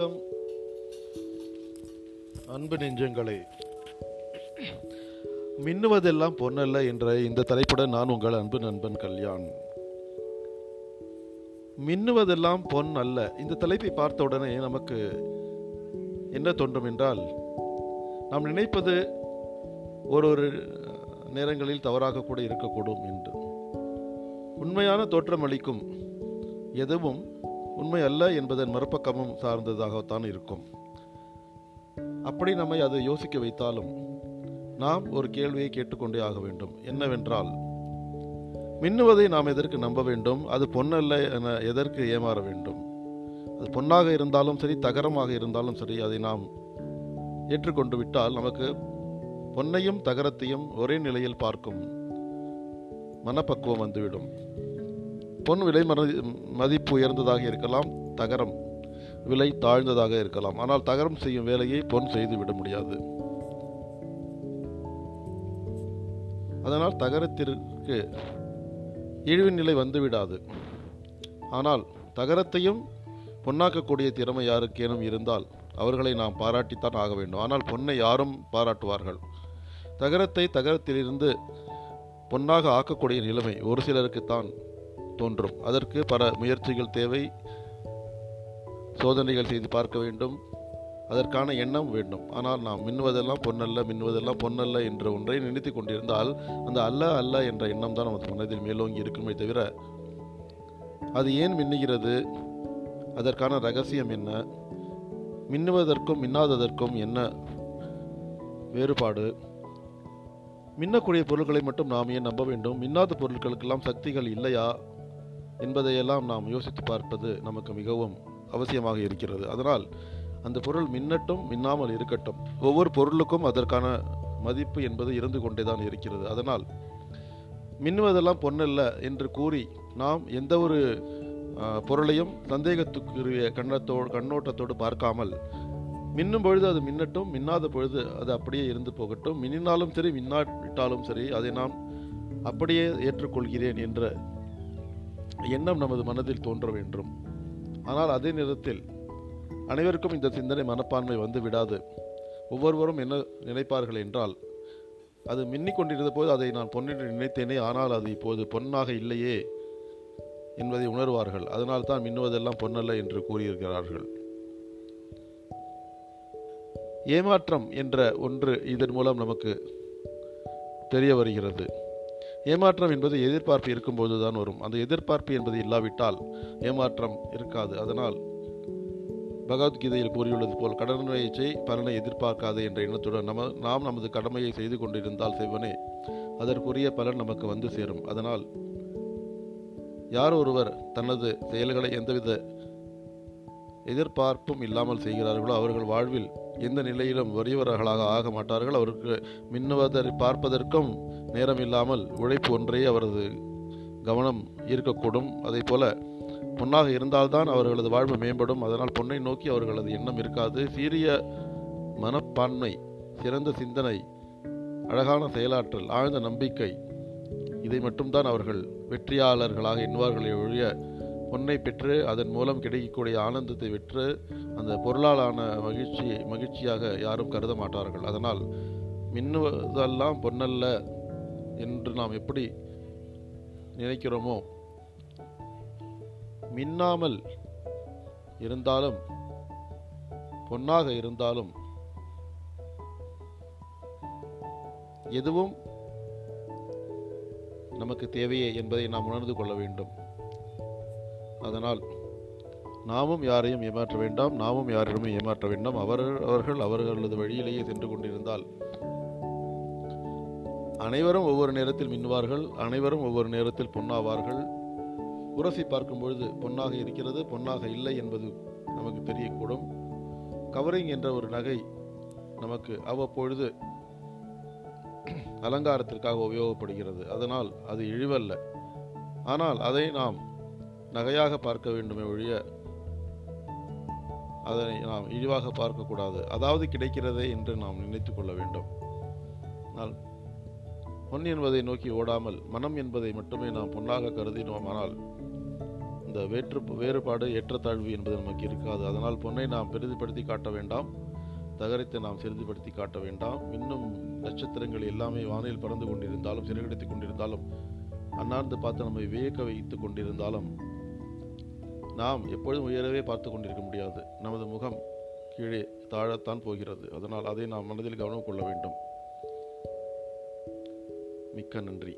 வணக்கம். அன்பு நெஞ்சங்களே. மின்னுவதெல்லாம் பொன்னல்ல என்ற இந்த தலைப்புடன் நான் உங்கள் அன்பு நண்பன் கல்யாண். மின்னுவதெல்லாம் பொன் அல்ல. இந்த தலைப்பை பார்த்த உடனே நமக்கு என்ன தோன்றும் என்றால் நாம் நினைப்பது ஒரு ஒரு நேரங்களில் தவறாக கூட இருக்கக்கூடும் என்று. உண்மையான தோற்றம் அளிக்கும் எதுவும் உண்மை அல்ல என்பதன் மறுபக்கமும் சார்ந்ததாகத்தான் இருக்கும். அப்படி நம்மை அது யோசிக்க வைத்தாலும் நாம் ஒரு கேள்வியை கேட்டுக்கொண்டே ஆக வேண்டும். என்னவென்றால் மின்னுவதை நாம் எதற்கு நம்ப வேண்டும்? அது பொன்னல்ல என எதற்கு ஏமாற வேண்டும்? அது பொன்னாக இருந்தாலும் சரி தகரமாக இருந்தாலும் சரி அதை நாம் ஏற்றுக்கொண்டு விட்டால் நமக்கு பொன்னையும் தகரத்தையும் ஒரே நிலையில் பார்க்கும் மனப்பக்குவம் வந்துவிடும். பொன் விலை மதிப்பு உயர்ந்ததாக இருக்கலாம் தகரம் விலை தாழ்ந்ததாக இருக்கலாம். ஆனால் தகரம் செய்யும் வேலையை பொன் செய்து விட முடியாது. அதனால் தகரத்திற்கு இழிவின் நிலை வந்துவிடாது ஆனால் தகரத்தையும் பொன்னாக்கக்கூடிய திறமை யாருக்கேனும் இருந்தால் அவர்களை நாம் பாராட்டித்தான் ஆக வேண்டும். ஆனால் பொன்னை யாரும் பாராட்டுவார்கள். தகரத்தை தகரத்திலிருந்து பொன்னாக ஆக்கக்கூடிய நிலைமை ஒரு சிலருக்குத்தான் தோன்றும். அதற்கு பல முயற்சிகள் தேவை. சோதனைகள் செய்து பார்க்க வேண்டும். அதற்கான எண்ணம் வேண்டும். ஆனால் நாம் மின்னுவதெல்லாம் பொன்னல்ல மின்னுவதெல்லாம் பொன்னல்ல என்ற ஒன்றை நினைத்து கொண்டிருந்தால் அந்த அல்ல அல்ல என்ற எண்ணம் தான் நமது மனதில் மேலோங்கி இருக்குமே தவிர அது ஏன் மின்னுகிறது? அதற்கான ரகசியம் என்ன? மின்னுவதற்கும் மின்னாததற்கும் என்ன வேறுபாடு? மின்னக்கூடிய பொருட்களை மட்டும் நாம் ஏன் நம்ப வேண்டும்? மின்னாத பொருட்களுக்கெல்லாம் சக்திகள் இல்லையா? என்பதையெல்லாம் நாம் யோசித்து பார்ப்பது நமக்கு மிகவும் அவசியமாக இருக்கிறது. அதனால் அந்த பொருள் மின்னட்டும் மின்னாமல் இருக்கட்டும். ஒவ்வொரு பொருளுக்கும் அதற்கான மதிப்பு என்பது இருந்து கொண்டே தான் இருக்கிறது. அதனால் மின்னுவதெல்லாம் பொன்னல்ல என்று கூறி நாம் எந்த ஒரு பொருளையும் சந்தேகத்துக்குரிய கண்ணத்தோடு கண்ணோட்டத்தோடு பார்க்காமல் மின்னும் பொழுது அது மின்னட்டும் மின்னாத பொழுது அது அப்படியே இருந்து போகட்டும். மின்னினாலும் சரி மின்னாவிட்டாலும் சரி அதை நான் அப்படியே ஏற்றுக்கொள்கிறேன் என்ற எண்ணம் நமது மனதில் தோன்ற வேண்டும். ஆனால் அதே நேரத்தில் அனைவருக்கும் இந்த சிந்தனை மனப்பான்மை வந்து விடாது. ஒவ்வொருவரும் என்ன நினைப்பார்கள் என்றால் அது மின்னிக் கொண்டிருந்த போது அதை நான் பொன்னென்று நினைத்தேனே ஆனால் அது இப்போது பொன்னாக இல்லையே என்பதை உணர்வார்கள். அதனால் தான் மின்னுவதெல்லாம் பொன்னல்ல என்று கூறியிருக்கிறார்கள். ஏமாற்றம் என்ற ஒன்று இதன் மூலம் நமக்கு தெரிய வருகிறது. ஏமாற்றம் என்பது எதிர்பார்ப்பு இருக்கும்போது தான் வரும். அந்த எதிர்பார்ப்பு என்பது இல்லாவிட்டால் ஏமாற்றம் இருக்காது. அதனால் பகவத்கீதையில் கூறியுள்ளது போல் கடமையை செய் பலனை எதிர்பார்க்காது என்ற எண்ணத்துடன் நம நாம் நமது கடமையை செய்து கொண்டிருந்தால் செய்வனே அதற்குரிய பலன் நமக்கு வந்து சேரும். அதனால் யார் ஒருவர் தனது செயல்களை எந்தவித எதிர்பார்ப்பும் இல்லாமல் செய்கிறார்களோ அவர்கள் வாழ்வில் எந்த நிலையிலும் வறியவர்களாக ஆக மாட்டார்கள். அவருக்கு மின்னுவதை பார்ப்பதற்கும் நேரம் இல்லாமல் உழைப்பு ஒன்றே அவரது கவனம் ஈர்க்கக்கூடும். அதே போல பொன்னாக இருந்தால்தான் அவர்களது வாழ்வு மேம்படும். அதனால் பொன்னை நோக்கி அவர்களது எண்ணம் இருக்காது. சீரிய மனப்பான்மை சிறந்த சிந்தனை அழகான செயலாற்றல் ஆழ்ந்த நம்பிக்கை இதை மட்டும்தான் அவர்கள் வெற்றியாளர்களாக எண்ணுவார்களே ஒழிய பொன்னை பெற்று அதன் மூலம் கிடைக்கக்கூடிய ஆனந்தத்தை விற்று அந்த பொருளாலான மகிழ்ச்சி மகிழ்ச்சியாக யாரும் கருத மாட்டார்கள். அதனால் மின்னுவதெல்லாம் பொன்னல்ல என்று நாம் எப்படி நினைக்கிறோமோ மின்னாமல் இருந்தாலும் பொன்னாக இருந்தாலும் எதுவும் நமக்கு தேவையே என்பதை நாம் உணர்ந்து கொள்ள வேண்டும். அதனால் நாமும் யாரையும் ஏமாற்ற வேண்டாம் நாமும் யாரிடமும் ஏமாற்ற வேண்டாம். அவர் அவர்கள் அவர்களது வழியிலேயே சென்று கொண்டிருந்தால் அனைவரும் ஒவ்வொரு நேரத்தில் மின்னுவார்கள் அனைவரும் ஒவ்வொரு நேரத்தில் பொன்னாவார்கள். உரசி பார்க்கும் பொழுது பொன்னாக இருக்கிறது பொன்னாக இல்லை என்பது நமக்கு தெரியக்கூடும். கவரிங் என்ற ஒரு நகை நமக்கு அவ்வப்பொழுது அலங்காரத்திற்காக உபயோகப்படுகிறது. அதனால் அது இழிவல்ல. ஆனால் அதை நாம் நகையாக பார்க்க வேண்டுமே ஒழிய அதனை நாம் இழிவாக பார்க்கக்கூடாது. அதாவது கிடைக்கிறதே என்று நாம் நினைத்து கொள்ள வேண்டும். ஆனால் பொன் என்பதை நோக்கி ஓடாமல் மனம் என்பதை மட்டுமே நாம் பொன்னாக கருதினோமானால் இந்த வேற்று வேறுபாடு ஏற்றத்தாழ்வு என்பது நமக்கு இருக்காது. அதனால் பொன்னை நாம் பெரிதுபடுத்தி காட்ட வேண்டாம். தகரத்தை நாம் சிறிதுபடுத்தி காட்ட வேண்டாம். இன்னும் நட்சத்திரங்கள் எல்லாமே வானில் பறந்து கொண்டிருந்தாலும் சிறகடித்துக் கொண்டிருந்தாலும் அன்னார்ந்து பார்த்து நம்மை வியக்க வைத்துக் கொண்டிருந்தாலும் நாம் எப்பொழுதும் உயரவே பார்த்து கொண்டிருக்க முடியாது. நமது முகம் கீழே தாழத்தான் போகிறது. அதனால் அதை நாம் மனதில் கவனம் கொள்ள வேண்டும். மிக்க நன்றி.